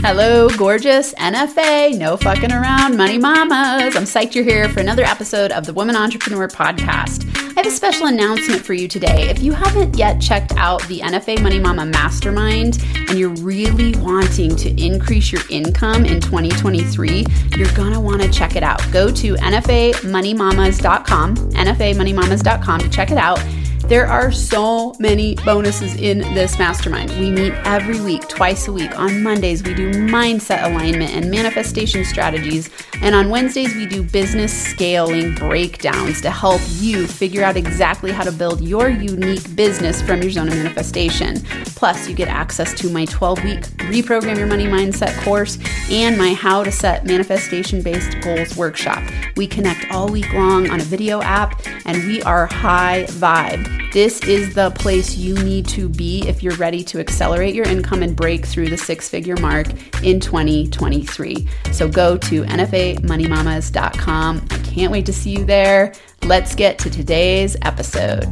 Hello, gorgeous NFA, no fucking around, money mamas. I'm psyched you're here for another episode of the Women Entrepreneur Podcast. I have a special announcement for you today. If you haven't yet checked out the NFA Money Mama Mastermind and you're really wanting to increase your income in 2023, you're gonna wanna check it out. Go to nfamoneymamas.com, nfamoneymamas.com to check it out. There are so many bonuses in this mastermind. We meet every week, twice a week. On Mondays, we do mindset alignment and manifestation strategies. And on Wednesdays, we do business scaling breakdowns to help you figure out exactly how to build your unique business from your zone of manifestation. Plus, you get access to my 12 week Reprogram Your Money Mindset course and my How to Set Manifestation Based Goals workshop. We connect all week long on a video app and we are high vibe. This is the place you need to be if you're ready to accelerate your income and break through the six figure mark in 2023. So go to NFAMoneyMamas.com. I can't wait to see you there. Let's get to today's episode.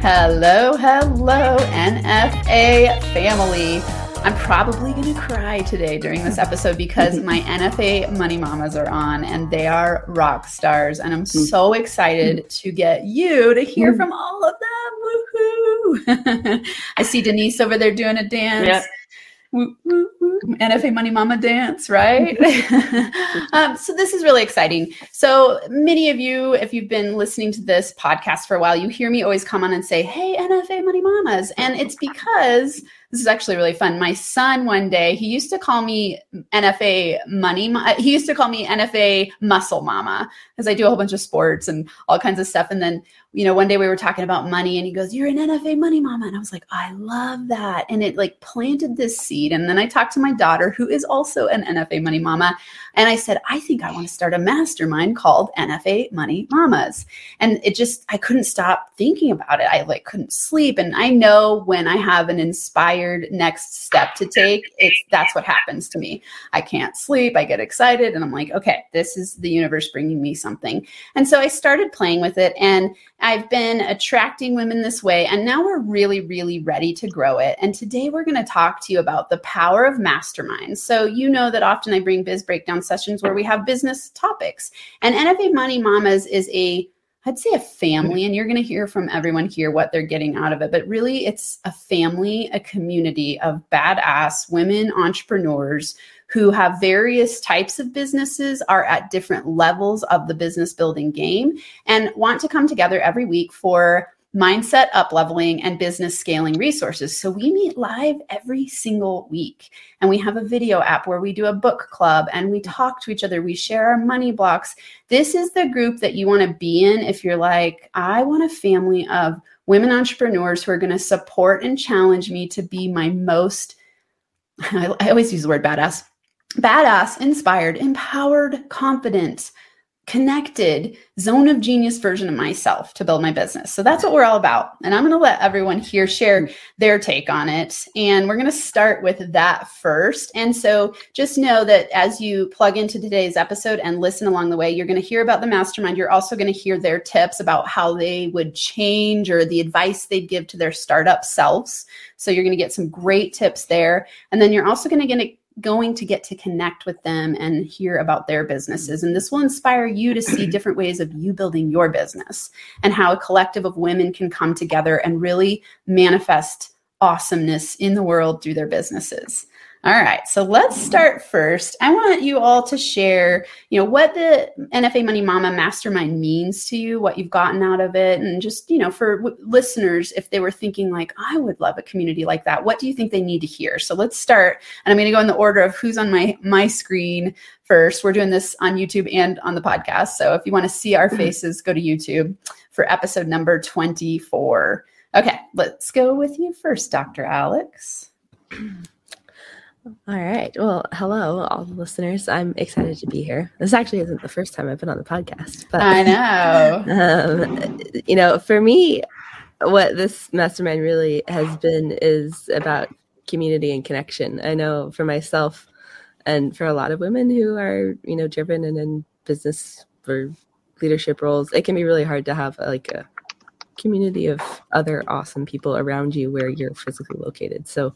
Hello, hello, NFA family. I'm probably going to cry today during this episode because my NFA Money Mamas are on and they are rock stars. And I'm so excited mm-hmm. to get you to hear mm-hmm. from all of them. Woohoo! I see Denise over there doing a dance. Yep. Woo, woo, woo. NFA Money Mama dance, right? Mm-hmm. um, so this is really exciting. So many of you, if you've been listening to this podcast for a while, you hear me always come on and say, "Hey, NFA Money Mamas," and it's because this is actually really fun. My son one day, he used to call me NFA money. He used to call me NFA muscle mama because I do a whole bunch of sports and all kinds of stuff. And then you know, one day we were talking about money and he goes, You're an NFA money mama. And I was like, I love that. And it like planted this seed. And then I talked to my daughter, who is also an NFA money mama. And I said, I think I want to start a mastermind called NFA Money Mamas. And it just, I couldn't stop thinking about it. I like couldn't sleep. And I know when I have an inspired next step to take, it's that's what happens to me. I can't sleep. I get excited and I'm like, okay, this is the universe bringing me something. And so I started playing with it. And I've been attracting women this way, and now we're really, really ready to grow it. And today we're going to talk to you about the power of masterminds. So, you know that often I bring biz breakdown sessions where we have business topics, and NFA Money Mamas is a I'd say a family, and you're going to hear from everyone here what they're getting out of it. But really, it's a family, a community of badass women entrepreneurs who have various types of businesses, are at different levels of the business building game, and want to come together every week for mindset up leveling and business scaling resources. So we meet live every single week and we have a video app where we do a book club and we talk to each other. We share our money blocks. This is the group that you want to be in if you're like, I want a family of women entrepreneurs who are going to support and challenge me to be my most I, always use the word badass badass, inspired, empowered, confident, connected zone of genius version of myself to build my business. So that's what we're all about. And I'm going to let everyone here share their take on it. And we're going to start with that first. And so just know that as you plug into today's episode and listen along the way, you're going to hear about the mastermind. You're also going to hear their tips about how they would change or the advice they'd give to their startup selves. So you're going to get some great tips there. And then you're also going to get going to get to connect with them and hear about their businesses. And this will inspire you to see different ways of you building your business and how a collective of women can come together and really manifest awesomeness in the world through their businesses. All right, so let's start first. I want you all to share, you know, what the NFA Money Mama Mastermind means to you, what you've gotten out of it, and just, you know, for w- listeners, if they were thinking like, I would love a community like that, what do you think they need to hear? So let's start, and I'm going to go in the order of who's on my my screen first. We're doing this on YouTube and on the podcast, so if you want to see our mm-hmm. faces, go to YouTube for episode number 24. Okay, let's go with you first, Dr. Alex. All right. Well, hello, all the listeners. I'm excited to be here. This actually isn't the first time I've been on the podcast, but I know. Um, you know, for me, what this mastermind really has been is about community and connection. I know for myself and for a lot of women who are, you know, driven and in business or leadership roles, it can be really hard to have like a community of other awesome people around you where you're physically located. So,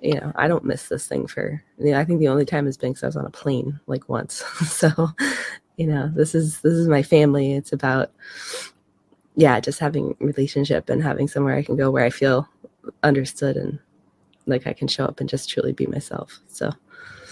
you know, I don't miss this thing for, you know, I think the only time has been because I was on a plane like once. so, you know, this is, this is my family. It's about, yeah, just having relationship and having somewhere I can go where I feel understood and like I can show up and just truly be myself. So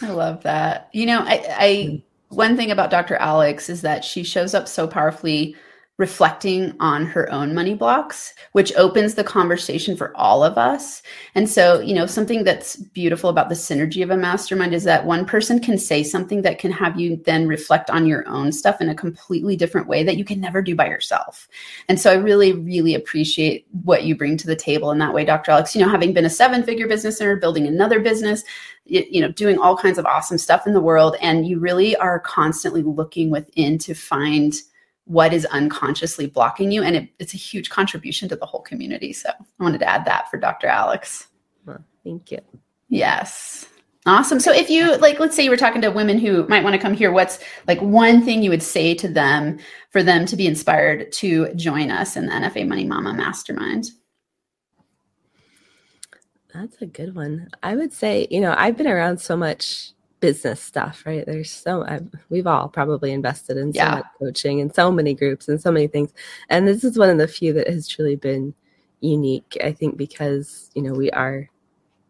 I love that. You know, I, I mm. one thing about Dr. Alex is that she shows up so powerfully reflecting on her own money blocks, which opens the conversation for all of us. And so, you know, something that's beautiful about the synergy of a mastermind is that one person can say something that can have you then reflect on your own stuff in a completely different way that you can never do by yourself. And so I really, really appreciate what you bring to the table in that way, Dr. Alex. You know, having been a seven figure business owner, building another business, you know doing all kinds of awesome stuff in the world and you really are constantly looking within to find what is unconsciously blocking you. And it, it's a huge contribution to the whole community. So I wanted to add that for Dr. Alex. Thank you. Yes. Awesome. So if you like, let's say you were talking to women who might want to come here, what's like one thing you would say to them for them to be inspired to join us in the NFA Money Mama Mastermind? That's a good one. I would say, you know, I've been around so much business stuff, right? There's so I've, we've all probably invested in so yeah. much coaching and so many groups and so many things, and this is one of the few that has truly been unique. I think because you know we are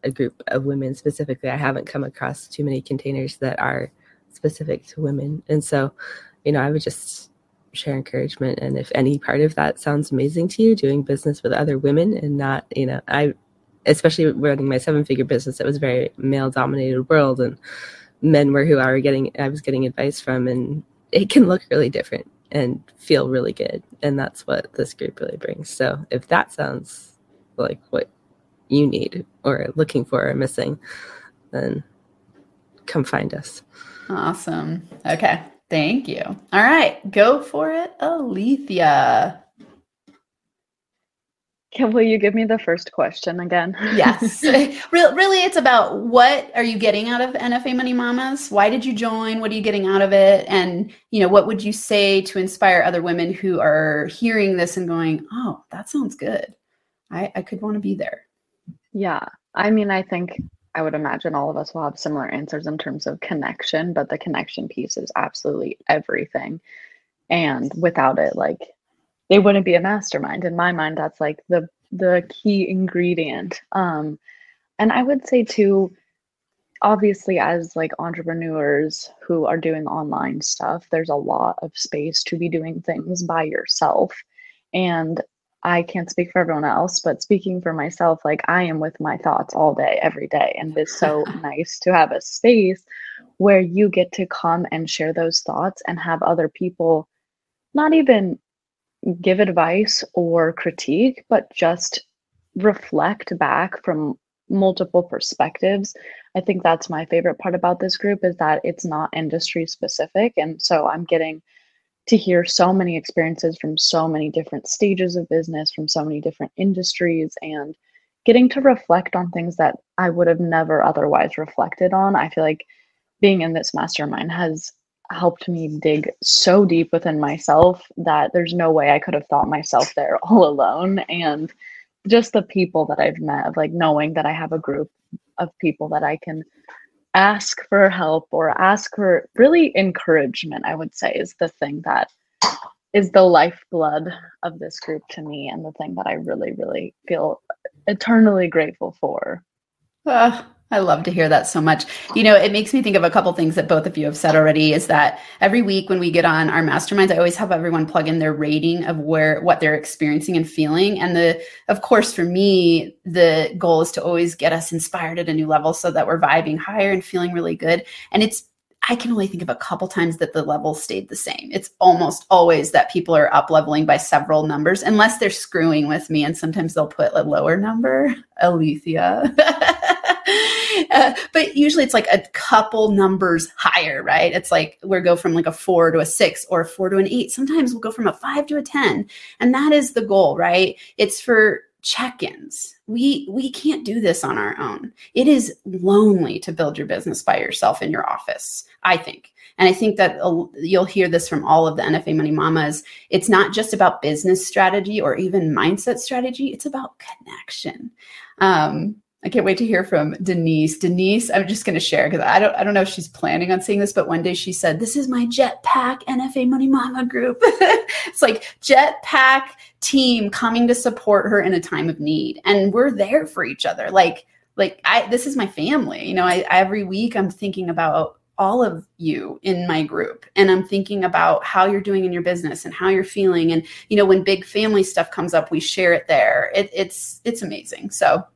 a group of women specifically. I haven't come across too many containers that are specific to women, and so you know I would just share encouragement and if any part of that sounds amazing to you doing business with other women and not you know i especially running my seven figure business it was a very male dominated world and men were who I were getting I was getting advice from and it can look really different and feel really good. And that's what this group really brings. So if that sounds like what you need or looking for or missing, then come find us. Awesome. Okay. Thank you. All right. Go for it, Alethea. Can will you give me the first question again? yes. really, it's about what are you getting out of NFA Money Mamas? Why did you join? What are you getting out of it? And you know, what would you say to inspire other women who are hearing this and going, "Oh, that sounds good. I, I could want to be there." Yeah, I mean, I think I would imagine all of us will have similar answers in terms of connection, but the connection piece is absolutely everything. And without it, like they wouldn't be a mastermind. In my mind that's like the the key ingredient. Um and i would say too obviously as like entrepreneurs who are doing online stuff there's a lot of space to be doing things by yourself. And i can't speak for everyone else but speaking for myself like i am with my thoughts all day every day. And it's so nice to have a space where you get to come and share those thoughts and have other people not even give advice or critique, but just reflect back from multiple perspectives. I think that's my favorite part about this group is that it's not industry specific. And so I'm getting to hear so many experiences from so many different stages of business, from so many different industries, and getting to reflect on things that I would have never otherwise reflected on. I feel like being in this mastermind has helped me dig so deep within myself that there's no way I could have thought myself there all alone. And just the people that I've met, like knowing that I have a group of people that I can ask for help or ask for really encouragement, I would say is the thing that is the lifeblood of this group to me and the thing that I really, really feel eternally grateful for. Uh, I love to hear that so much. You know, it makes me think of a couple things that both of you have said already is that every week when we get on our masterminds, I always have everyone plug in their rating of where what they're experiencing and feeling. And the of course for me, the goal is to always get us inspired at a new level so that we're vibing higher and feeling really good. And it's I can only think of a couple times that the level stayed the same. It's almost always that people are up leveling by several numbers, unless they're screwing with me. And sometimes they'll put a lower number, Alethea. uh, but usually it's like a couple numbers higher, right? It's like we go from like a four to a six or a four to an eight. Sometimes we'll go from a five to a 10. And that is the goal, right? It's for check-ins we we can't do this on our own it is lonely to build your business by yourself in your office i think and i think that you'll hear this from all of the nfa money mamas it's not just about business strategy or even mindset strategy it's about connection um, I can't wait to hear from Denise. Denise, I'm just going to share because I don't I don't know if she's planning on seeing this, but one day she said, "This is my Jetpack NFA Money Mama group." it's like Jetpack team coming to support her in a time of need, and we're there for each other. Like like I this is my family. You know, I every week I'm thinking about all of you in my group and i'm thinking about how you're doing in your business and how you're feeling and you know when big family stuff comes up we share it there it, it's it's amazing so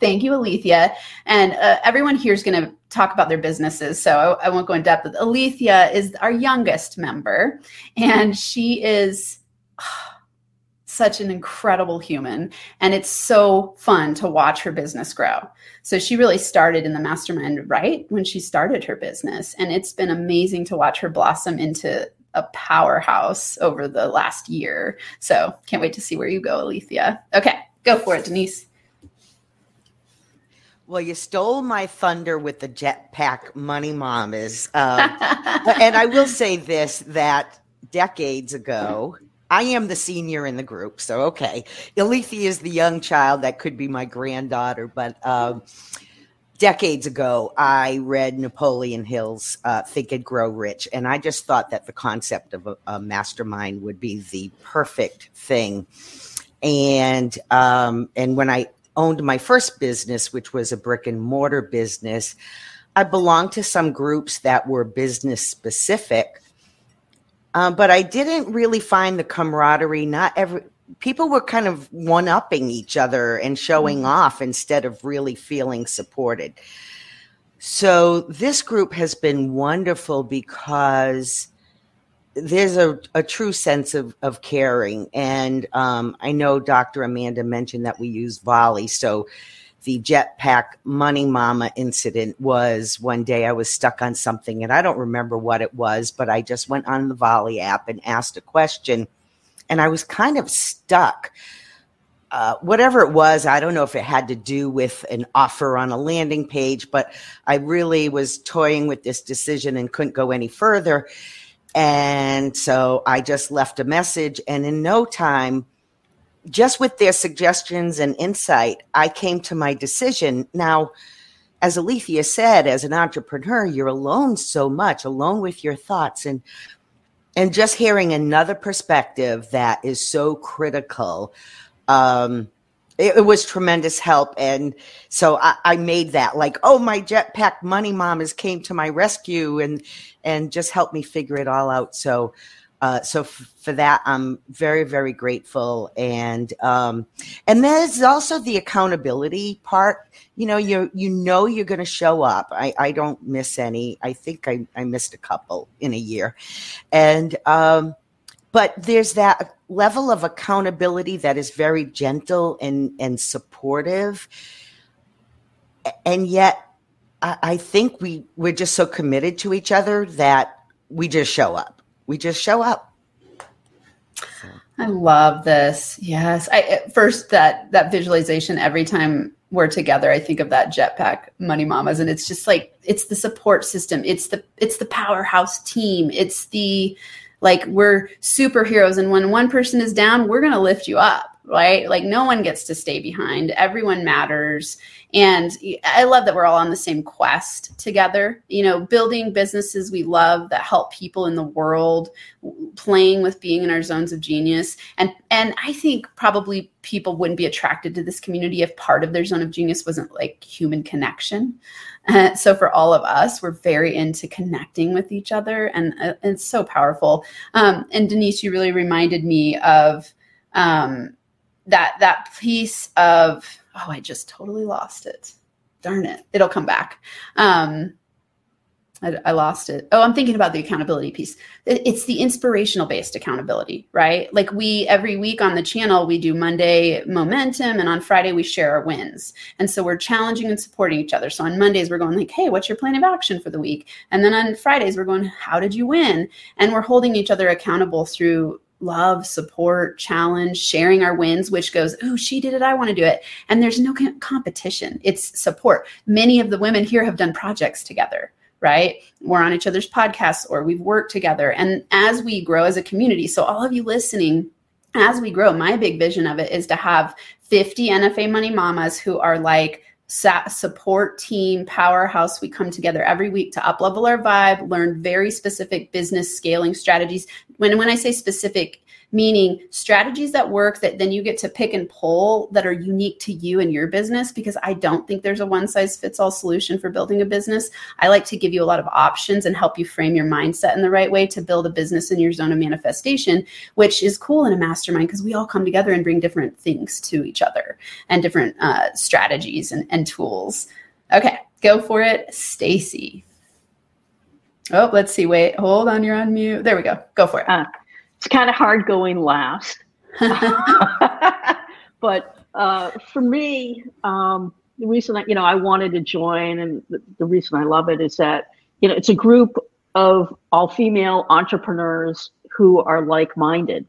Thank you, Alethea. And uh, everyone here is going to talk about their businesses, so I, I, won't go in depth. But Alethea is our youngest member, and she is oh, such an incredible human. And it's so fun to watch her business grow. So she really started in the mastermind right when she started her business. And it's been amazing to watch her blossom into a powerhouse over the last year. So can't wait to see where you go, Alethea. Okay, go for it, Denise. Well, you stole my thunder with the jetpack money mamas. Um, and I will say this that decades ago, I am the senior in the group. So, okay. Alethea is the young child that could be my granddaughter. But um, decades ago, I read Napoleon Hill's uh, Think and Grow Rich. And I just thought that the concept of a, a mastermind would be the perfect thing. And um, and when I owned my first business, which was a brick and mortar business, I belonged to some groups that were business specific. Um, but I didn't really find the camaraderie. Not every people were kind of one upping each other and showing mm-hmm. off instead of really feeling supported. So this group has been wonderful because there's a, a true sense of, of caring. And um, I know Dr. Amanda mentioned that we use Volley. So the jetpack money mama incident was one day I was stuck on something and I don't remember what it was, but I just went on the Volley app and asked a question and I was kind of stuck. Uh, whatever it was, I don't know if it had to do with an offer on a landing page, but I really was toying with this decision and couldn't go any further. And so I just left a message, and in no time, just with their suggestions and insight, I came to my decision. Now, as Alethea said, as an entrepreneur, you're alone so much, alone with your thoughts, and and just hearing another perspective that is so critical. Um, it, it, was tremendous help. And so I, I, made that like, oh, my jetpack money mamas came to my rescue and and just helped me figure it all out. So uh, so f- for that, I'm very, very grateful. And um, and there's also the accountability part. You know, you you know you're going to show up. I, I don't miss any. I think I, I missed a couple in a year, and um, but there's that level of accountability that is very gentle and and supportive. And yet I, I, think we we're just so committed to each other that we just show up. We just show up. I love this. Yes. I first that that visualization every time we're together i think of that jetpack money mamas and it's just like it's the support system. It's the it's the powerhouse team. It's the like we're superheroes and when one person is down we're going to lift you up right? Like no one gets to stay behind. Everyone matters. And i love that we're all on the same quest together. You know building businesses we love that help people in the world playing with being in our zones of genius. And and i think probably people wouldn't be attracted to this community if part of their zone of genius wasn't like human connection so for all of us, we're very into connecting with each other, and uh, it's so powerful. Um, and Denise, you really reminded me of um, that that piece of oh, I just totally lost it. Darn it, it'll come back. Um, I, I, lost it. Oh, I'm thinking about the accountability piece. It's the inspirational based accountability, right? Like we every week on the channel, we do Monday momentum, and on Friday we share our wins. And so we're challenging and supporting each other. So on Mondays we're going like, "Hey, what's your plan of action for the week?" And then on Fridays we're going, "How did you win?" And we're holding each other accountable through love, support, challenge, sharing our wins, which goes, oh, she did it, I want to do it. And there's no competition, it's support. Many of the women here have done projects together. Right? We're on each other's podcasts or we've worked together. And as we grow as a community, so all of you listening, as we grow, my big vision of it is to have 50 NFA Money Mamas who are like, support team powerhouse we come together every week to up level our vibe learn very specific business scaling strategies when when i say specific meaning strategies that work that then you get to pick and pull that are unique to you and your business because I don't think there's a one size fits all solution for building a business. I like to give you a lot of options and help you frame your mindset in the right way to build a business in your zone of manifestation, which is cool in a mastermind because we all come together and bring different things to each other and different uh, strategies and, and tools. Okay, go for it, Stacy. Oh, let's see. Wait, hold on. You're on mute. There we go. Go for it. Uh, it's kind of hard going last. but uh, for me, um, the reason I, you know I wanted to join, and the, the reason I love it is that you know it's a group of all female entrepreneurs who are like minded.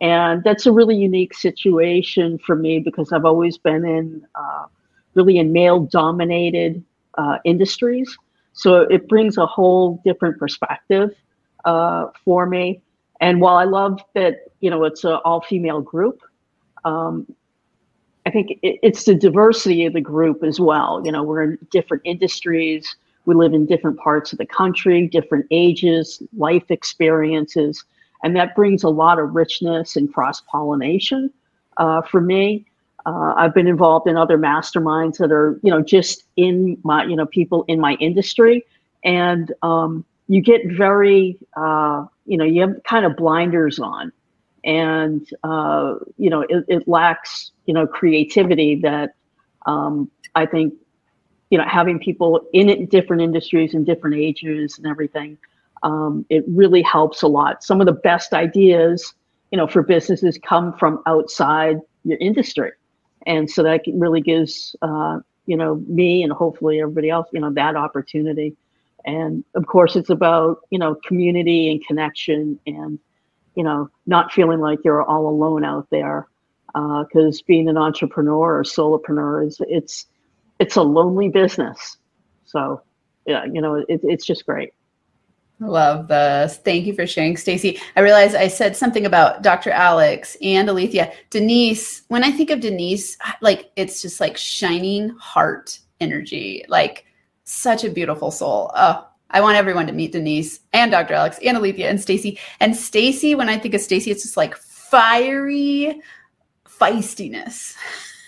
And that's a really unique situation for me because I've always been in uh, really in male dominated uh, industries. So it brings a whole different perspective uh, for me. And while I love that, you know, it's an all female group, um, I think it, it's the diversity of the group as well. You know, we're in different industries, we live in different parts of the country, different ages, life experiences, and that brings a lot of richness and cross pollination uh, for me. Uh, I've been involved in other masterminds that are, you know, just in my, you know, people in my industry, and um, you get very uh, you know you have kind of blinders on. And uh, you know it, it, lacks you know creativity that um, i think you know having people in it, different industries and different ages and everything um, it really helps a lot. Some of the best ideas you know for businesses come from outside your industry. And so that really gives uh, you know me and hopefully everybody else you know that opportunity and of course it's about you know community and connection and you know not feeling like you're all alone out there because uh, being an entrepreneur or solopreneur is it's it's a lonely business so yeah you know it, it's just great Love this. Thank you for sharing, Stacy. I realized I said something about Dr. Alex and Alethea. Denise, when I think of Denise, like it's just like shining heart energy. Like such a beautiful soul. Oh, I want everyone to meet Denise and Dr. Alex and Alethea and Stacy. And Stacy, when I think of Stacy, it's just like fiery feistiness.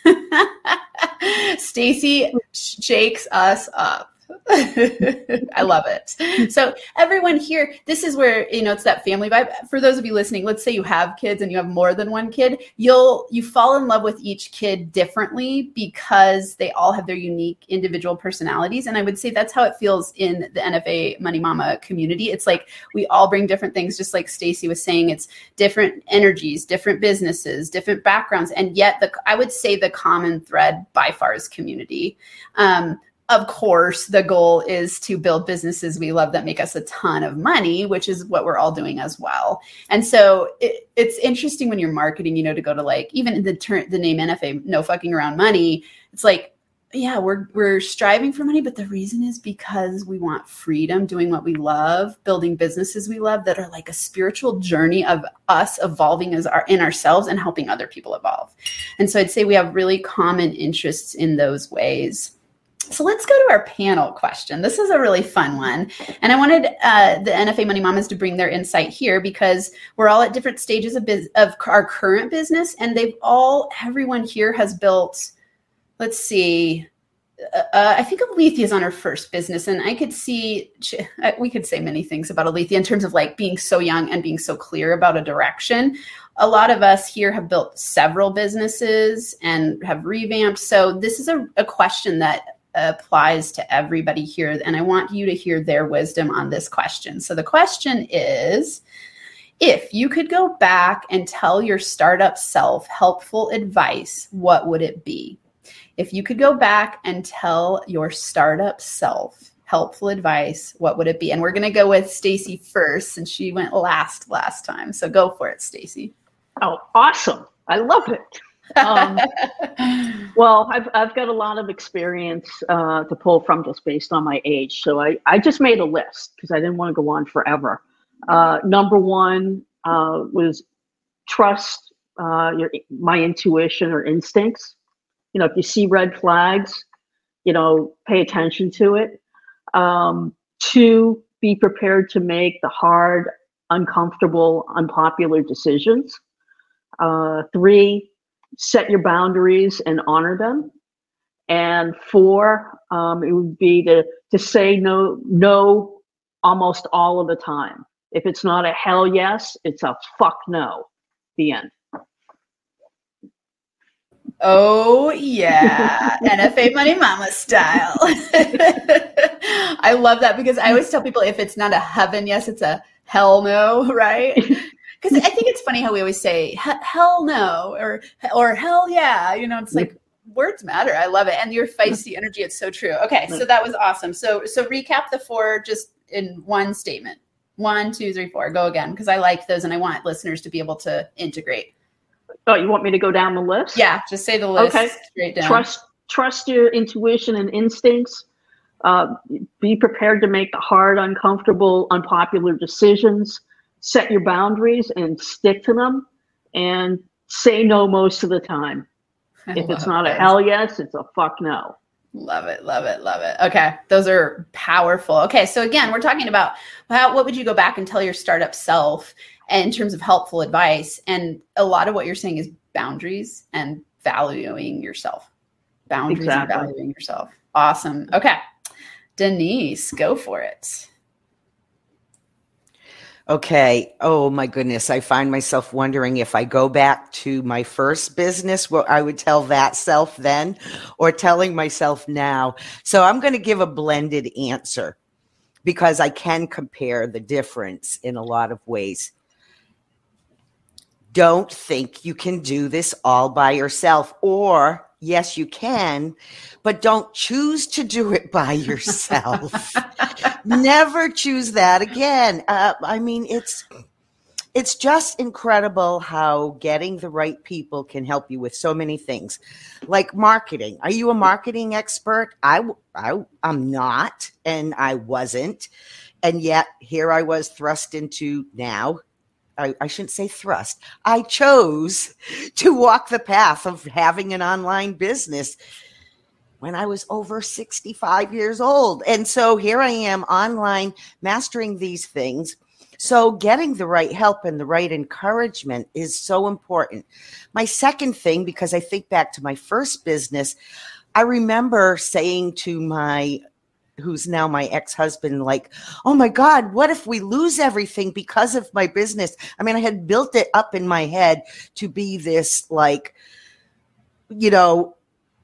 Stacy shakes us up. I love it. So everyone here, this is where you know it's that family vibe. For those of you listening, let's say you have kids and you have more than one kid, you'll you fall in love with each kid differently because they all have their unique individual personalities. And I would say that's how it feels in the NFA Money Mama community. It's like we all bring different things, just like Stacy was saying. It's different energies, different businesses, different backgrounds, and yet the I would say the common thread by far is community. Um, of course, the goal is to build businesses we love that make us a ton of money, which is what we're all doing as well. And so it, it's interesting when you're marketing, you know, to go to like even the turn the name NFA, no fucking around money. It's like, yeah, we're we're striving for money, but the reason is because we want freedom, doing what we love, building businesses we love that are like a spiritual journey of us evolving as our in ourselves and helping other people evolve. And so I'd say we have really common interests in those ways. So let's go to our panel question. This is a really fun one. And I wanted uh, the NFA Money Mamas to bring their insight here because we're all at different stages of, biz- of our current business. And they've all, everyone here has built, let's see, uh, uh I think Alethea is on her first business, and I could see uh, we could say many things about Alethea in terms of like being so young and being so clear about a direction. A lot of us here have built several businesses and have revamped. So this is a, a question that applies to everybody here. And I want you to hear their wisdom on this question. So the question is if you could go back and tell your startup self helpful advice, what would it be? If you could go back and tell your startup self helpful advice, what would it be? And we're going to go with Stacy first since she went last last time. So go for it, Stacy. Oh, awesome. I love it. Um, well, I've, I've got a lot of experience uh, to pull from just based on my age. So I, I just made a list because I didn't want to go on forever. Uh, number one uh, was trust uh, your my intuition or instincts. You know, if you see red flags, you know, pay attention to it. Um, two, be prepared to make the hard, uncomfortable, unpopular decisions. Uh, three, set your boundaries and honor them. And four, um, it would be to to say no no almost all of the time. If it's not a hell yes, it's a fuck no. The end. Oh yeah, NFA Money Mama style. I love that because I always tell people if it's not a heaven yes, it's a hell no, right? Because I think it's funny how we always say hell no or or hell yeah. You know, it's mm. like words matter. I love it, and your mm. feisty energy. It's so true. Okay, so mm. that was awesome. So so recap the four just in one statement. One, two, three, four. Go again because I like those and I want listeners to be able to integrate. Oh, you want me to go down the list? Yeah, just say the list okay. straight down. Trust trust your intuition and instincts. Uh, be prepared to make the hard, uncomfortable, unpopular decisions. Set your boundaries and stick to them, and say no most of the time. I if it's not a hell yes, it's a fuck no. Love it, love it, love it. Okay, those are powerful. Okay, so again, we're talking about how what would you go back and tell your startup self in terms of helpful advice? And a lot of what you're saying is boundaries and valuing yourself. Boundaries Exactly. and valuing yourself. Awesome. Okay, Denise, go for it. Okay. Oh my goodness. I find myself wondering if I go back to my first business, what I would tell that self then or telling myself now. So I'm going to give a blended answer because I can compare the difference in a lot of ways. Don't think you can do this all by yourself or yes you can but don't choose to do it by yourself. Never choose that again. Uh, i mean it's it's just incredible how getting the right people can help you with so many things like marketing. Are you a marketing expert? I, I i'm not and i wasn't. And yet here i was thrust into now I, I shouldn't say thrust. I chose to walk the path of having an online business when I was over 65 years old. And so here I am online mastering these things. So getting the right help and the right encouragement is so important. My second thing, because I think back to my first business, I remember saying to my who's now my ex-husband like oh my god what if we lose everything because of my business? I mean i had built it up in my head to be this like you know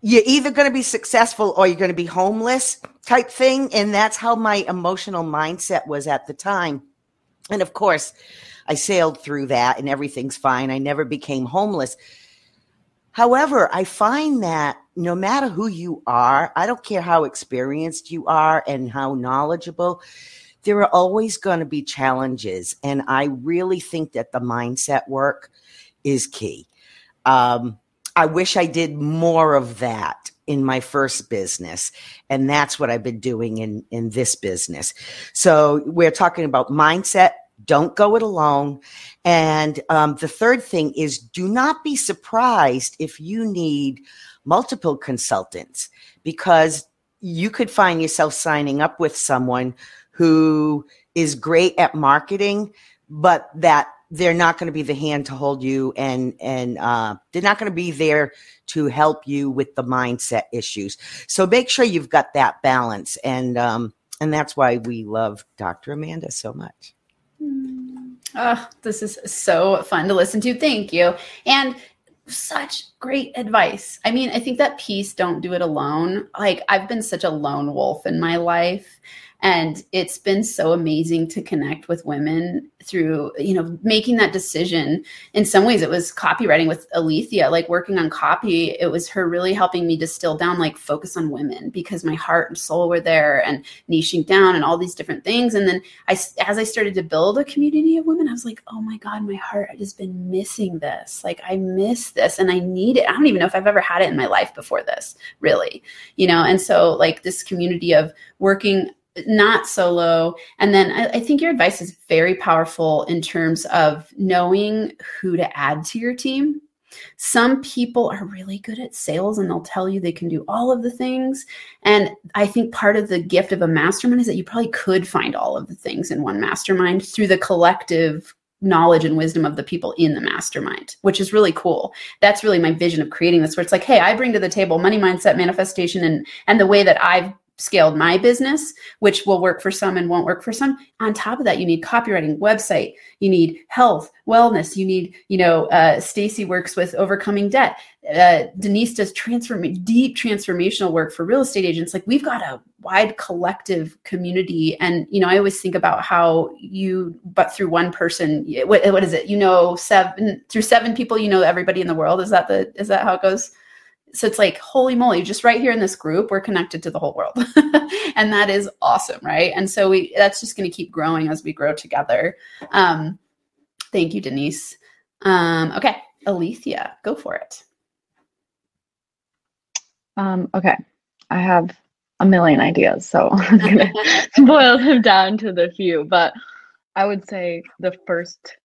you're either going to be successful or you're going to be homeless type thing and that's how my emotional mindset was at the time. And of course i sailed through that and everything's fine. I never became homeless. However, I find that no matter who you are, I don't care how experienced you are and how knowledgeable, there are always going to be challenges. And I really think that the mindset work is key. Um, I wish I did more of that in my first business. And that's what I've been doing in, in this business. So we're talking about mindset. Don't go it alone. And um, the third thing is do not be surprised if you need multiple consultants because you could find yourself signing up with someone who is great at marketing, but that they're not going to be the hand to hold you and and uh, they're not going to be there to help you with the mindset issues. So make sure you've got that balance, and um, and that's why we love Dr. Amanda so much. Oh, this is so fun to listen to. Thank you. And such great advice. I mean, I think that piece, don't do it alone. Like, I've been such a lone wolf in my life. And it's been so amazing to connect with women through you know making that decision. In some ways it was copywriting with alethea like working on copy. It was her really helping me distill down like focus on women because my heart and soul were there and niching down and all these different things. And then i as i started to build a community of women i was like oh my god my heart has been missing this. Like i miss this and i need it. I don't even know if i've ever had it in my life before this really you know? And so like this community of working not solo. And then I, I, think your advice is very powerful in terms of knowing who to add to your team. Some people are really good at sales and they'll tell you they can do all of the things. And I think part of the gift of a mastermind is that you probably could find all of the things in one mastermind through the collective knowledge and wisdom of the people in the mastermind, which is really cool. That's really my vision of creating this, where it's like, hey, I bring to the table money mindset, manifestation, and and the way that I've scaled my business, which will work for some and won't work for some. On top of that, you need copywriting, website, you need health, wellness, you need, you know, uh, Stacy works with overcoming debt. Uh, Denise does transform deep transformational work for real estate agents. Like we've got a wide collective community, and you know, I always think about how you, but through one person, what, what is it? You know, seven through seven people, you know, everybody in the world. Is that the is that how it goes? So it's like holy moly just right here in this group we're connected to the whole world. And that is awesome right? And so we that's just going to keep growing as we grow together. Um thank you denise. Um okay alethea go for it. Um okay i have a million ideas so i'm gonna boil them down to the few but i would say the first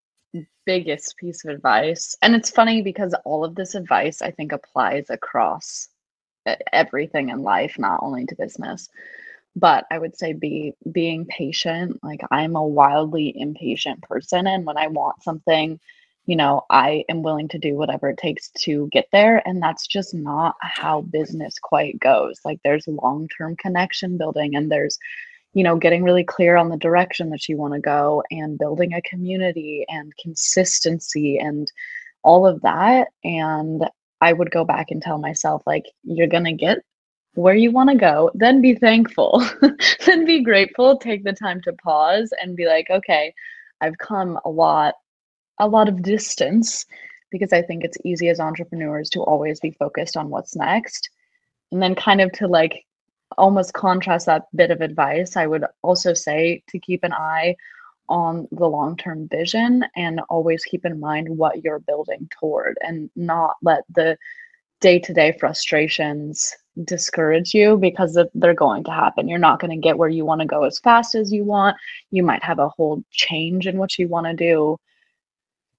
biggest piece of advice and it's funny because all of this advice i think applies across everything in life not only to business. But i would say be being patient like i'm a wildly impatient person and when i want something you know i am willing to do whatever it takes to get there and that's just not how business quite goes. Like there's long-term connection building and there's you know, getting really clear on the direction that you want to go and building a community and consistency and all of that. And I would go back and tell myself, like, you're going to get where you want to go, then be thankful, then be grateful, take the time to pause and be like, okay, I've come a lot, a lot of distance because I think it's easy as entrepreneurs to always be focused on what's next. And then kind of to like almost contrast that bit of advice, I would also say to keep an eye on the long term vision and always keep in mind what you're building toward and not let the day to day frustrations discourage you because they're going to happen. You're not going to get where you want to go as fast as you want. You might have a whole change in what you want to do.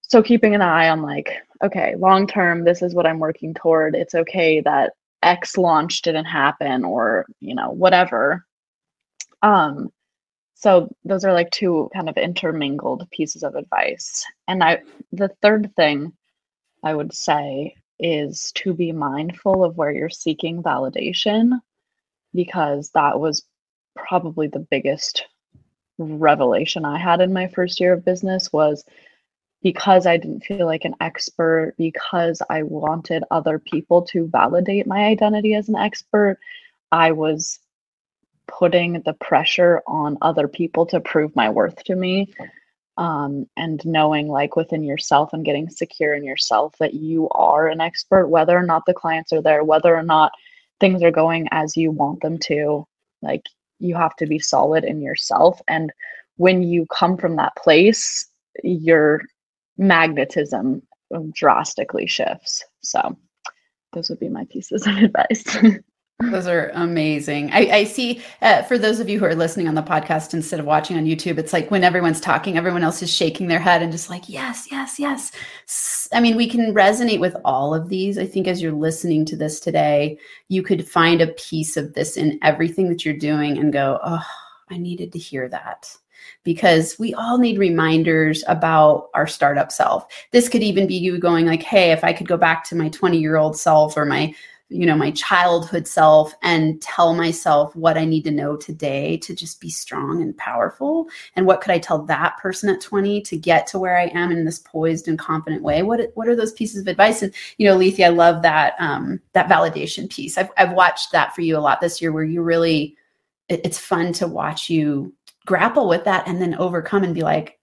So, keeping an eye on, like, okay, long term, this is what I'm working toward. It's okay that X launch didn't happen or, you know, whatever. Um, so those are like two kind of intermingled pieces of advice. And I the third thing I would say is to be mindful of where you're seeking validation because that was probably the biggest revelation I had in my first year of business was because I didn't feel like an expert, because I wanted other people to validate my identity as an expert, I was putting the pressure on other people to prove my worth to me. Um, and knowing, like, within yourself and getting secure in yourself that you are an expert, whether or not the clients are there, whether or not things are going as you want them to. Like, you have to be solid in yourself. And when you come from that place, you're magnetism drastically shifts. So those would be my pieces of advice. those are amazing. I, I see uh, for those of you who are listening on the podcast instead of watching on YouTube, it's like when everyone's talking, everyone else is shaking their head and just like, yes, yes, yes. I mean, we can resonate with all of these. I think as you're listening to this today, you could find a piece of this in everything that you're doing and go, oh, I needed to hear that because we all need reminders about our startup self. This could even be you going like, "Hey, if I could go back to my 20-year-old self or my you know my childhood self and tell myself what i need to know today to just be strong and powerful and what could i tell that person at 20 to get to where i am in this poised and confident way? What what are those pieces of advice? And you know Letha, i love that um that validation piece. I've, I've watched that for you a lot this year where you really it, it's fun to watch you grapple with that and then overcome and be like,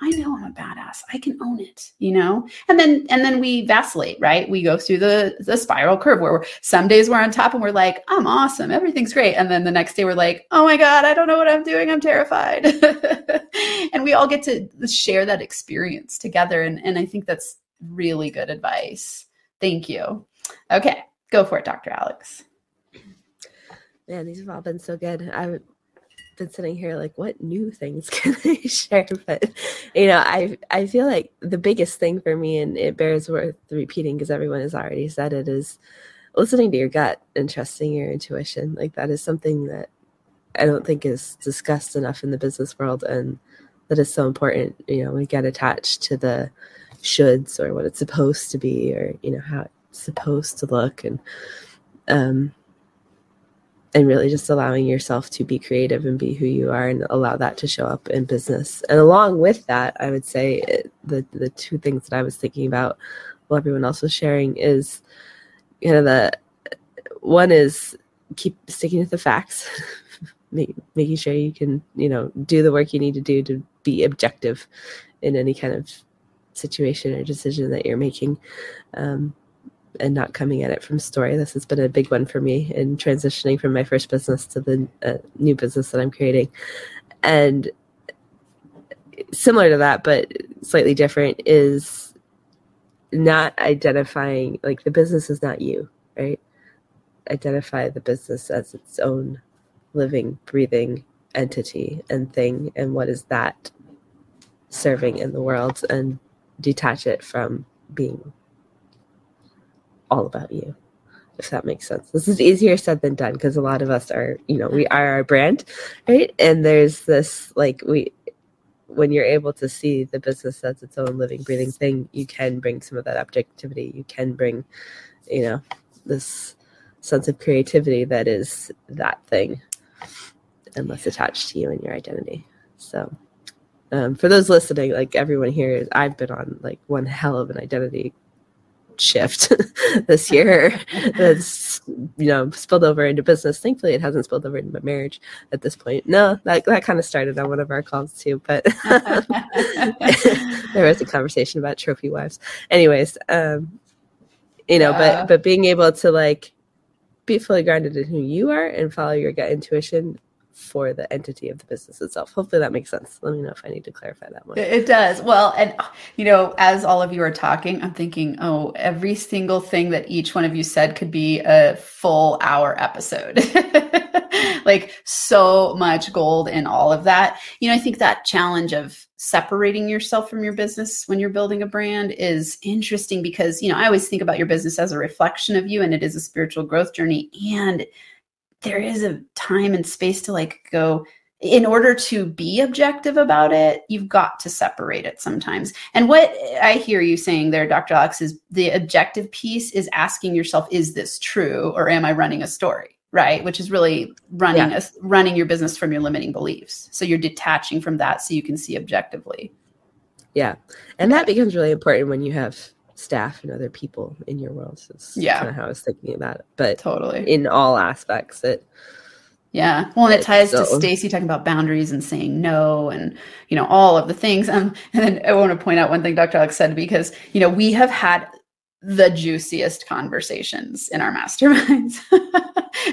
I know I'm a badass. I can own it, you know? And then and then we vacillate, right? We go through the the spiral curve where some days we're on top and we're like, I'm awesome. Everything's great. And then the next day we're like, oh my God, I don't know what I'm doing. I'm terrified. and we all get to share that experience together. And, and I think that's really good advice. Thank you. Okay, go for it, Dr. Alex. Man, these have all been so good. I been sitting here like, what new things can I share? But you know, I I feel like the biggest thing for me, and it bears worth repeating because everyone has already said it, is listening to your gut and trusting your intuition. Like that is something that I don't think is discussed enough in the business world, and that is so important. You know, we get attached to the shoulds or what it's supposed to be, or you know how it's supposed to look, and um and really just allowing yourself to be creative and be who you are and allow that to show up in business. And along with that i would say the the two things that i was thinking about while everyone else was sharing is you know the one is keep sticking with the facts making sure you can you know do the work you need to do to be objective in any kind of situation or decision that you're making. Um, and not coming at it from story. This has been a big one for me in transitioning from my first business to the uh, new business that I'm creating. And similar to that, but slightly different, is not identifying like the business is not you, right? Identify the business as its own living, breathing entity and thing, and what is that serving in the world, and detach it from being all about you if that makes sense. This is easier said than done because a lot of us are, you know, we are our brand, right? And there's this like we when you're able to see the business as its own living, breathing thing, you can bring some of that objectivity. You can bring, you know, this sense of creativity that is that thing and less attached to you and your identity. So um, for those listening, like everyone here is, I've been on like one hell of an identity shift this year that's you know spilled over into business. Thankfully it hasn't spilled over into my marriage at this point. No that, that kind of started on one of our calls too but there was a conversation about trophy wives. Anyways um you know yeah. but but being able to like be fully grounded in who you are and follow your gut intuition for the entity of the business itself. Hopefully that makes sense. Let me know if I need to clarify that one. It does. Well, and you know, as all of you are talking, I'm thinking, oh, every single thing that each one of you said could be a full hour episode. like so much gold in all of that. You know, I think that challenge of separating yourself from your business when you're building a brand is interesting because, you know, I always think about your business as a reflection of you and it is a spiritual growth journey and there is a time and space to like go in order to be objective about it, you've got to separate it sometimes. And what I hear you saying there, Dr. Alex, is the objective piece is asking yourself, is this true or am I running a story? Right, which is really running yeah. a, running your business from your limiting beliefs. So you're detaching from that so you can see objectively. Yeah, and that becomes really important when you have staff and other people in your world. So yeah, kind of how I was thinking about it. But totally in all aspects, it. Yeah, well, and it ties so. to Stacy talking about boundaries and saying no, and you know all of the things. Um, and then I want to point out one thing Dr. Alex said because you know we have had the juiciest conversations in our masterminds.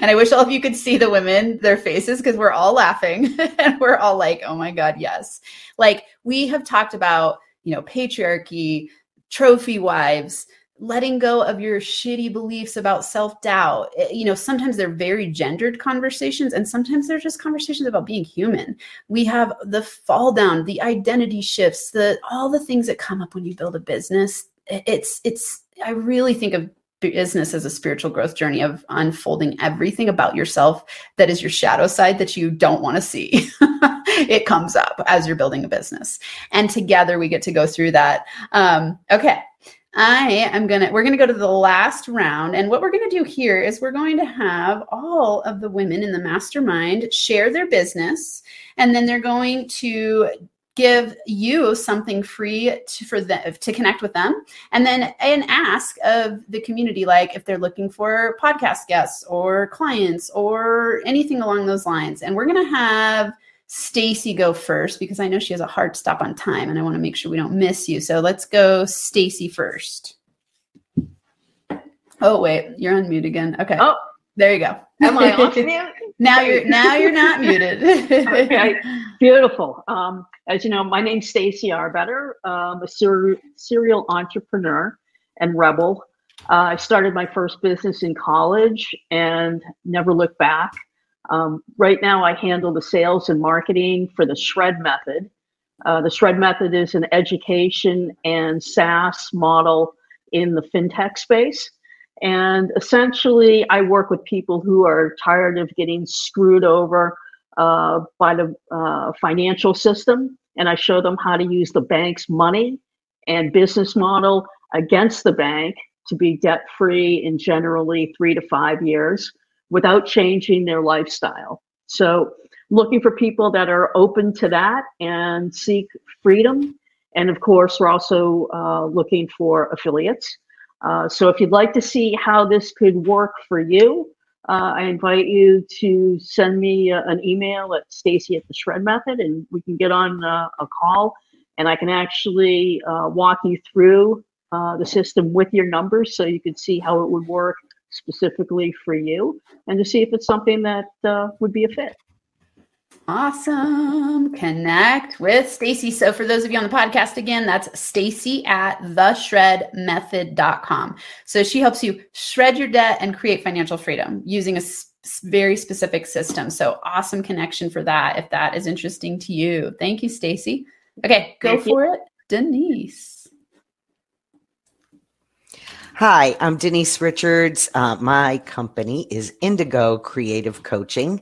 and I wish all of you could see the women, their faces, because we're all laughing and we're all like, oh my God, yes. Like we have talked about, you know, patriarchy, trophy wives, letting go of your shitty beliefs about self-doubt. Eh, you know sometimes they're very gendered conversations and sometimes they're just conversations about being human. We have the fall down the identity shifts the all the things that come up when you build a business. It's it's i really think of business as a spiritual growth journey of unfolding everything about yourself that is your shadow side that you don't want to see it comes up as you're building a business. And together we get to go through that. Um, okay. I am to, we're to go to the last round. And what we're to do here is we're going to have all of the women in the mastermind share their business. And then they're going to give you something free to, for them to connect with them and then an ask of the community like if they're looking for podcast guests or clients or anything along those lines and we're going to have Stacy go first because I know she has a hard stop on time and I want to make sure we don't miss you. So let's go Stacy first. Oh wait, you're on mute again. Okay. Oh, there you go. am I off mute? Now you're now you're not muted. okay, beautiful. Um, as you know, my name's Stacy Arbetter. I'm a ser- serial entrepreneur and rebel. Uh, I started my first business in college and never looked back. Um, right now, I handle the sales and marketing for the Shred Method. Uh, the Shred Method is an education and SaaS model in the fintech space. And essentially, I work with people who are tired of getting screwed over uh, by the uh, financial system. And I show them how to use the bank's money and business model against the bank to be debt free in generally three to five years without changing their lifestyle. So, looking for people that are open to that and seek freedom. And of course, we're also uh, looking for affiliates. Uh, so, if you'd like to see how this could work for you, uh, I invite you to send me uh, an email at Stacy at the Shred Method, and we can get on uh, a call, and I can actually uh, walk you through the system with your numbers, so you can see how it would work specifically for you and to see if it's something that uh, would be a fit. Awesome. Connect with Stacy. So for those of you on the podcast again, that's Stacy at theshredmethod.com. So she helps you shred your debt and create financial freedom using a very specific system. So awesome connection for that if that is interesting to you. Thank you, Stacy. Okay, go Thank for you. it. Denise. Hi, I'm Denise Richards. Uh, my company is Indigo Creative Coaching,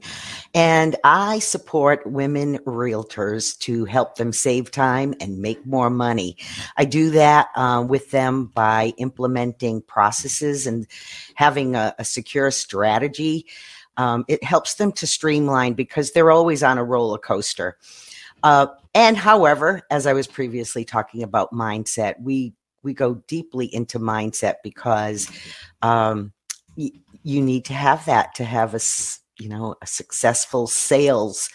and I support women realtors to help them save time and make more money. I do that uh, with them by implementing processes and having a, a secure strategy. Um, it helps them to streamline because they're always on a roller coaster. Uh, and however, as I was previously talking about mindset, we we go deeply into mindset because um, y- you need to have that to have a you know a successful sales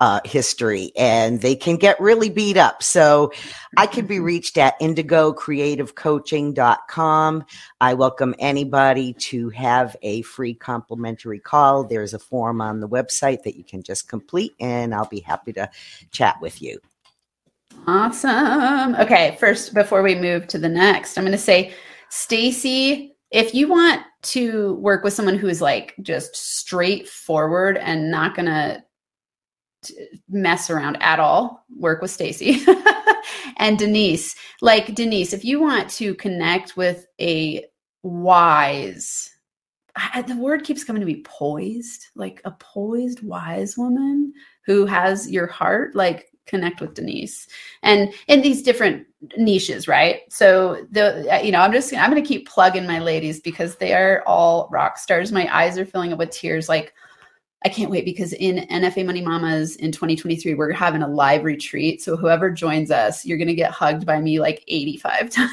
uh, history and they can get really beat up. So i can be reached at indigocreativecoaching.com i welcome anybody to have a free complimentary call. There's a form on the website that you can just complete and i'll be happy to chat with you Awesome. Okay, first before we move to the next, I'm going to say Stacy, if you want to work with someone who is like just straightforward and not going to mess around at all, work with Stacy. and Denise, like Denise, if you want to connect with a wise the word keeps coming to me poised like a poised wise woman who has your heart like connect with Denise and in these different niches, right? So the uh, you know, I'm just I'm going to keep plugging my ladies because they are all rock stars. My eyes are filling up with tears like I can't wait because in NFA Money Mamas in 2023, we're having a live retreat. So whoever joins us, you're going to get hugged by me like 85 times.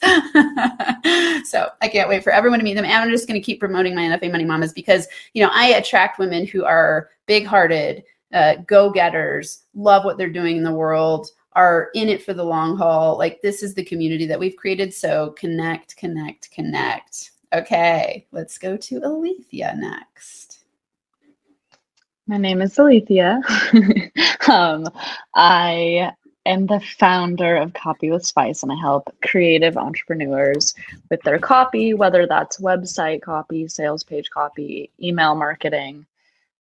so I can't wait for everyone to meet them. And I'm just going to keep promoting my NFA Money Mamas because, you know, I attract women who are big hearted, uh, go getters, love what they're doing in the world, are in it for the long haul. Like this is the community that we've created. So connect, connect, connect. Okay, let's go to Alethea next. My name is Alethea. um, I am the founder of Copy with Spice, and I help creative entrepreneurs with their copy, whether that's website copy, sales page copy, email marketing,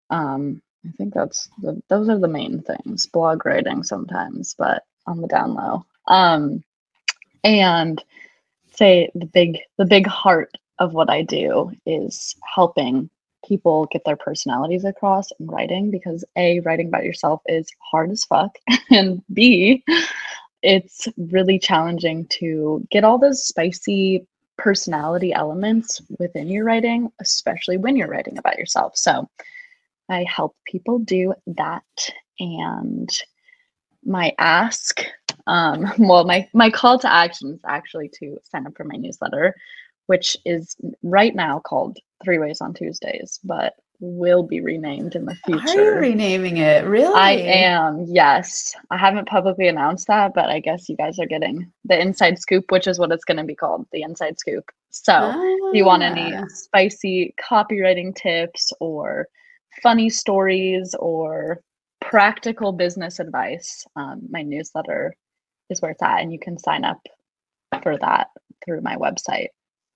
um, I think that's the, those are the main things. Blog writing sometimes, but on the down low. Um, and say the big the big heart of what I do is helping people get their personalities across in writing because a writing about yourself is hard as fuck and b it's really challenging to get all those spicy personality elements within your writing especially when you're writing about yourself so I help people do that. And my ask, um, well, my my call to action is actually to sign up for my newsletter, which is right now called Three Ways on Tuesdays, but will be renamed in the future. Are you renaming it? Really? I am, yes. I haven't publicly announced that, but I guess you guys are getting the inside scoop, which is what it's going to be called the inside scoop. So, if you want any Ah. spicy copywriting tips or funny stories or practical business advice, um, my newsletter is where it's at, and you can sign up for that through my website.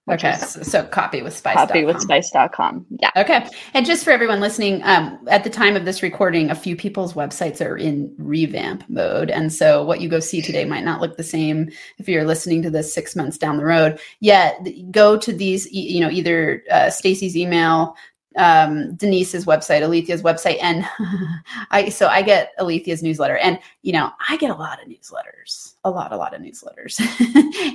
Okay, so, so copy with spice. copywithspice.com. Yeah. Okay. And just for everyone listening, um, at the time of this recording, a few people's websites are in revamp mode. And so what you go see today might not look the same if you're listening to this six months down the road. Yet go to these, you know, either uh, Stacy's email, um, Denise's website, Alethea's website. And I, so I get Alethea's newsletter and, you know, I get a lot of newsletters, a lot, a lot of newsletters.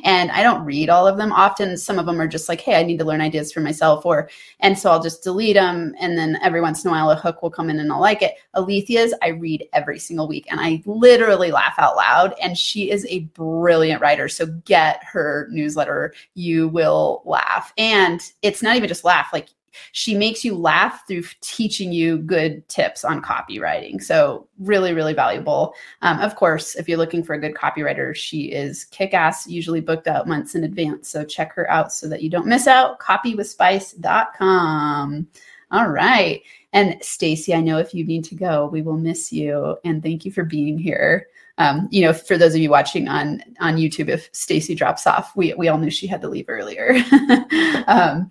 and I don't read all of them. Often some of them are just like, Hey, I need to learn ideas for myself or, and so I'll just delete them. And then every once in a while, a hook will come in and I'll like it. Alethea's I read every single week and I literally laugh out loud. And she is a brilliant writer. So get her newsletter. You will laugh. And it's not even just laugh, like, she makes you laugh through teaching you good tips on copywriting. So, really, really valuable. Um, of course, if you're looking for a good copywriter, she is kick ass, usually booked out months in advance. So, check her out so that you don't miss out. Copywithspice.com. All right. And Stacy, I know if you need to go, we will miss you. And thank you for being here. Um, you know, for those of you watching on on YouTube, if Stacy drops off, we we all knew she had to leave earlier. um,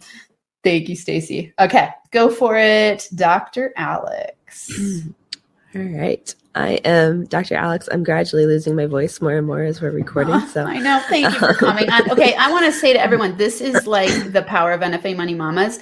thank you, Stacy. Okay, go for it, Dr. Alex. All right. I am Dr. Alex. I'm gradually losing my voice more and more as we're recording. So I know. Thank you for coming on. Okay, I want to say to everyone, this is like the power of NFA Money Mamas.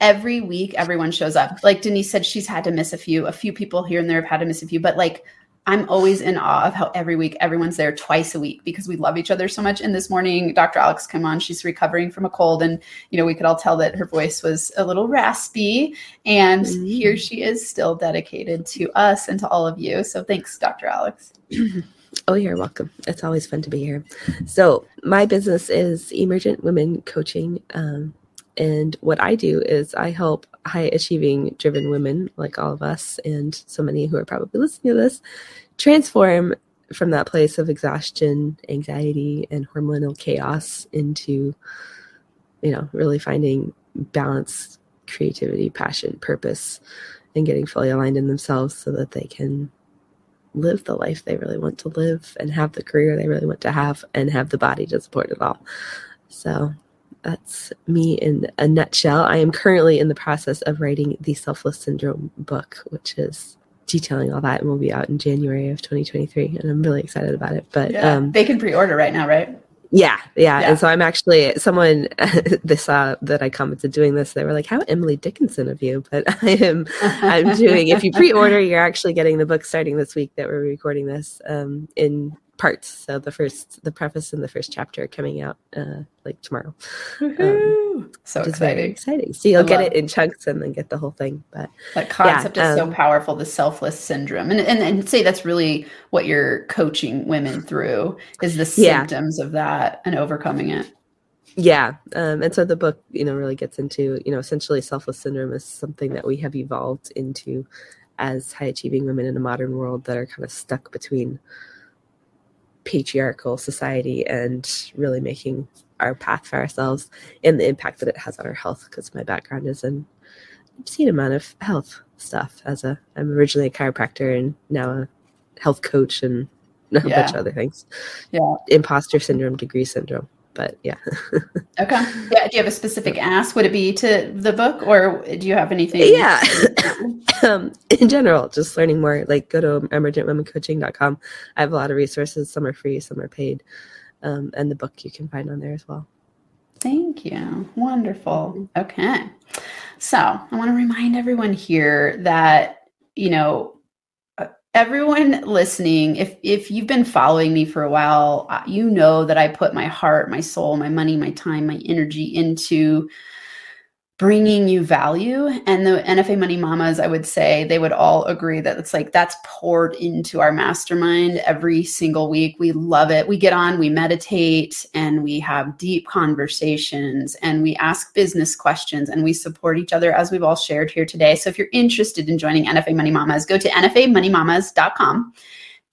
Every week, everyone shows up. Like Denise said, she's had to miss a few. A few people here and there have had to miss a few, but like I'm always in awe of how every week everyone's there twice a week because we love each other so much. And this morning, Dr. Alex came on. She's recovering from a cold, and you know we could all tell that her voice was a little raspy. And Mhm. here she is, still dedicated to us and to all of you. So thanks, Dr. Alex. Oh, you're welcome. It's always fun to be here. So, my business is Emergent Women Coaching. Um, and what I do is I help high achieving, driven women like all of us, and so many who are probably listening to this, transform from that place of exhaustion, anxiety, and hormonal chaos into, you know, really finding balance, creativity, passion, purpose, and getting fully aligned in themselves so that they can live the life they really want to live and have the career they really want to have and have the body to support it all. So that's me in a nutshell. I am currently in the process of writing the Selfless Syndrome book, which is detailing all that and will be out in January of 2023. And I'm really excited about it. But Yeah, um, they can pre-order right now, right? yeah, yeah, Yeah. And so I'm actually someone they saw that I commented doing this. They were like, "How Emily Dickinson of you?" But I am I'm doing. If you pre-order, you're actually getting the book starting this week that we're recording this um, in parts. So the first, the preface and the first chapter coming out uh, like tomorrow. Woohoo. so is exciting. exciting. So you'll I get it in chunks and then get the whole thing. But That concept is so um, powerful, the selfless syndrome. And, and and say that's really what you're coaching women through is the Yeah. symptoms of that and overcoming it. yeah, um, and so the book, you know, really gets into, you know, essentially selfless syndrome is something that we have evolved into as high achieving women in a modern world that are kind of stuck between patriarchal society and really making our path for ourselves and the impact that it has on our health because my background is in an obscene amount of health stuff as a i'm originally a chiropractor and now a health coach and a bunch of other things. Yeah. imposter syndrome degree syndrome but yeah Okay. Yeah. Do you have a specific ask? Would it be to the book or do you have anything? yeah um, in general just learning more like go to emergentwomencoaching.com i have a lot of resources some are free some are paid um, and the book you can find on there as well Thank you. Wonderful. Okay. So I want to remind everyone here that, you know, everyone listening, if if you've been following me for a while, uh, you know that I put my heart, my soul, my money, my time, my energy into bringing you value. And the nfa money mamas i would say they would all agree that it's like that's poured into our mastermind every single week. We love it. We get on we meditate and we have deep conversations and we ask business questions and we support each other as we've all shared here today. So if you're interested in joining nfa money mamas go to nfamoneymamas.com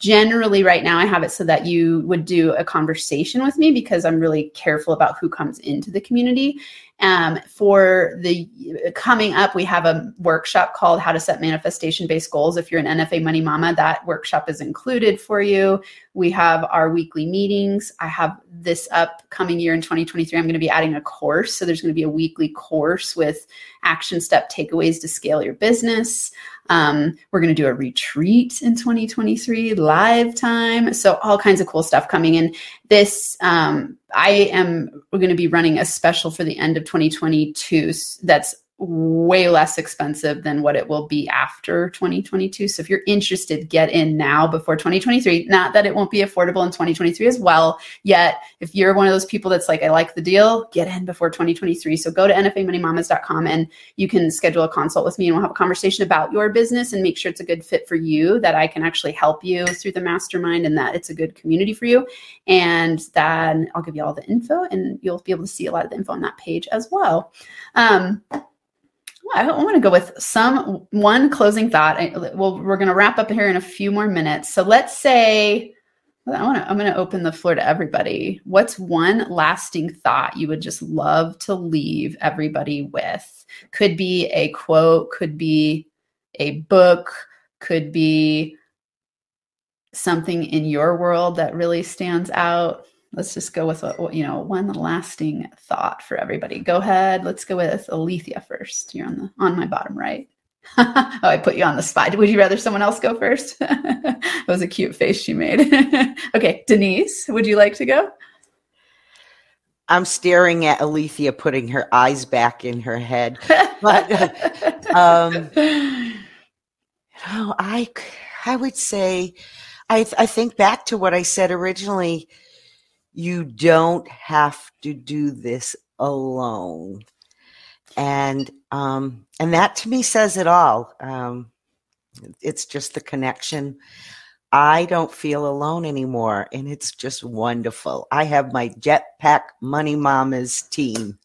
generally right now i have it so that you would do a conversation with me because i'm really careful about who comes into the community um, for the coming up, we have a workshop called How to Set Manifestation Based Goals. If you're an NFA Money Mama, that workshop is included for you. We have our weekly meetings. I have this upcoming year in 2023. I'm going to be adding a course. So there's going to be a weekly course with action step takeaways to scale your business. Um, we're going to do a retreat in 2023, live time. So all kinds of cool stuff coming in. This um, I am going to be running a special for the end of 2022 that's way less expensive than what it will be after 2022. So if you're interested, get in now before 2023. Not that it won't be affordable in 2023 as well. Yet, if you're one of those people that's like, I like the deal, get in before 2023. So go to nfamoneymamas.com and you can schedule a consult with me and we'll have a conversation about your business and make sure it's a good fit for you, that I can actually help you through the mastermind and that it's a good community for you. And then I'll give you all the info and you'll be able to see a lot of the info on that page as well. Um, I want to go with some one closing thought. Eh, well, we're going to wrap up here in a few more minutes. So let's say I want to. I'm going to open the floor to everybody. What's one lasting thought you would just love to leave everybody with? Could be a quote. Could be a book. Could be something in your world that really stands out let's just go with a, you know one lasting thought for everybody. Go ahead. Let's go with Alethea first. You're on the on my bottom right. oh, I put you on the spot. Would you rather someone else go first? that was a cute face she made. okay, Denise, would you like to go? I'm staring at Alethea putting her eyes back in her head. But um, oh, I I would say I I think back to what I said originally you don't have to do this alone. And um and that to me says it all. Um it's just the connection. I don't feel alone anymore and it's just wonderful. I have my jetpack money mamas team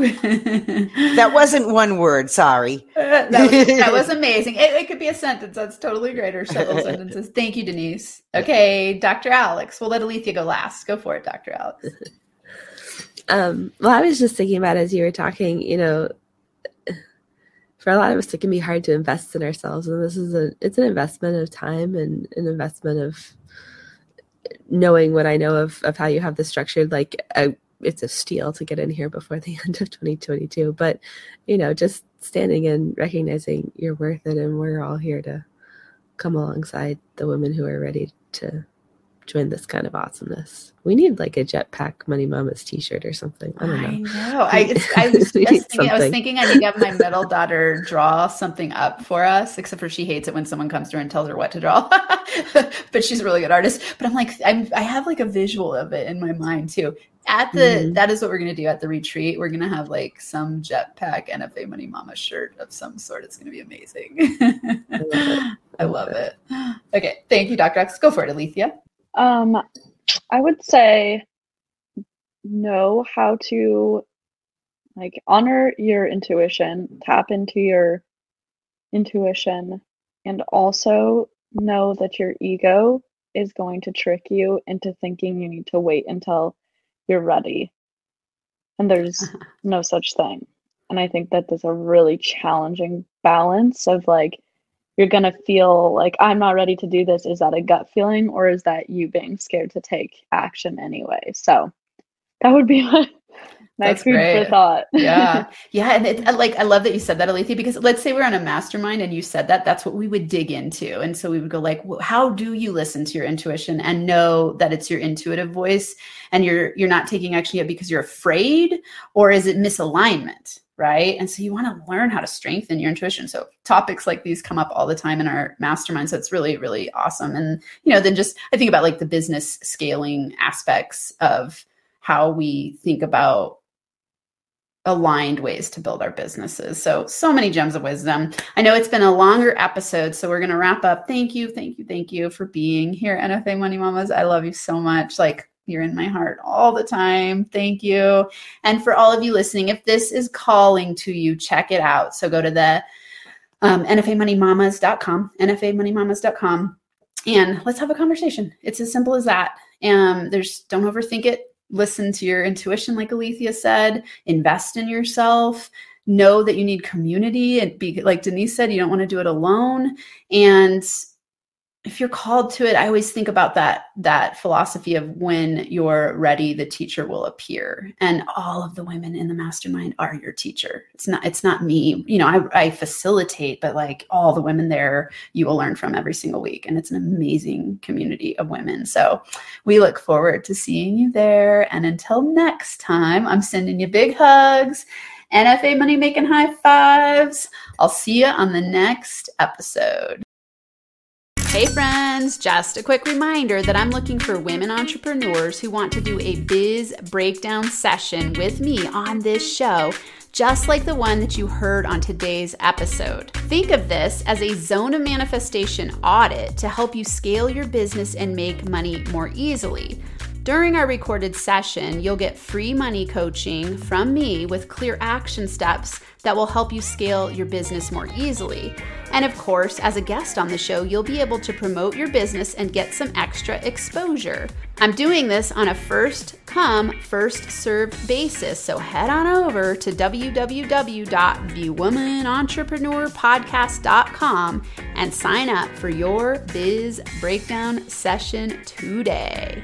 that wasn't one word. Sorry. Uh, that, was, that, was, amazing. It, it, could be a sentence. That's totally great. Or several sentences. Thank you, Denise. Okay, Dr. Alex. We'll let Alethea go last. Go for it, Dr. Alex. Um, well, I was just thinking about as you were talking, you know, for a lot of us, it can be hard to invest in ourselves, and this is a it's an investment of time and an investment of knowing what I know of of how you have this structured. Like a it's a steal to get in here before the end of 2022 but you know just standing and recognizing you're worth it and we're all here to come alongside the women who are ready to join this kind of awesomeness. We need like a jetpack money mamas t-shirt or something. I don't know. I know. I, I, was, thinking, I was thinking I need to have my middle daughter draw something up for us, except for she hates it when someone comes to her and tells her what to draw. but she's a really good artist. But I'm like, I'm, I have like a visual of it in my mind too at the mm-hmm. that is what we're gonna do at the retreat. We're gonna have like some jetpack NFA Money Mama shirt of some sort. It's gonna be amazing. I love it. I love it. Okay, thank you, Dr. X. Go for it, Alethea. Um, I would say know how to like honor your intuition, tap into your intuition, and also know that your ego is going to trick you into thinking you need to wait until you're ready. And there's no such thing. And I think that there's a really challenging balance of like, you're going to feel like, I'm not ready to do this. Is that a gut feeling or is that you being scared to take action anyway? So that would be my, Nice food great. for thought. yeah. Yeah. And it, like, I love that you said that, Alethea, because let's say we're on a mastermind and you said that, that's what we would dig into. And so we would go like, well, how do you listen to your intuition and know that it's your intuitive voice and you're, you're not taking action yet because you're afraid or is it misalignment? Right. And so you want to learn how to strengthen your intuition. So topics like these come up all the time in our mastermind. So it's really, really awesome. And, you know, then just, I think about like the business scaling aspects of how we think about aligned ways to build our businesses. So, so many gems of wisdom. I know it's been a longer episode, so we're going to wrap up. Thank you, thank you, thank you for being here, NFA Money Mamas. I love you so much. Like, you're in my heart all the time. Thank you. And for all of you listening, if this is calling to you, check it out. So go to the um, nfamoneymamas.com, nfamoneymamas.com, and let's have a conversation. It's as simple as that. Um, there's don't overthink it. Listen to your intuition, like Alethea said. Invest in yourself. Know that you need community, and be like Denise said, you don't want to do it alone. And if you're called to it i always think about that that philosophy of when you're ready the teacher will appear. And all of the women in the mastermind are your teacher. It's not it's not me. You know i, I facilitate but like all the women there you will learn from every single week. And it's an amazing community of women. So we look forward to seeing you there. And until next time i'm sending you big hugs nfa money making high fives. I'll see you on the next episode Hey friends, just a quick reminder that I'm looking for women entrepreneurs who want to do a biz breakdown session with me on this show, just like the one that you heard on today's episode. Think of this as a zone of manifestation audit to help you scale your business and make money more easily. During our recorded session, you'll get free money coaching from me with clear action steps that will help you scale your business more easily. And of course, as a guest on the show, you'll be able to promote your business and get some extra exposure. I'm doing this on a first come, first served basis. So head on over to www.thewomanentrepreneurpodcast.com and sign up for your biz breakdown session today.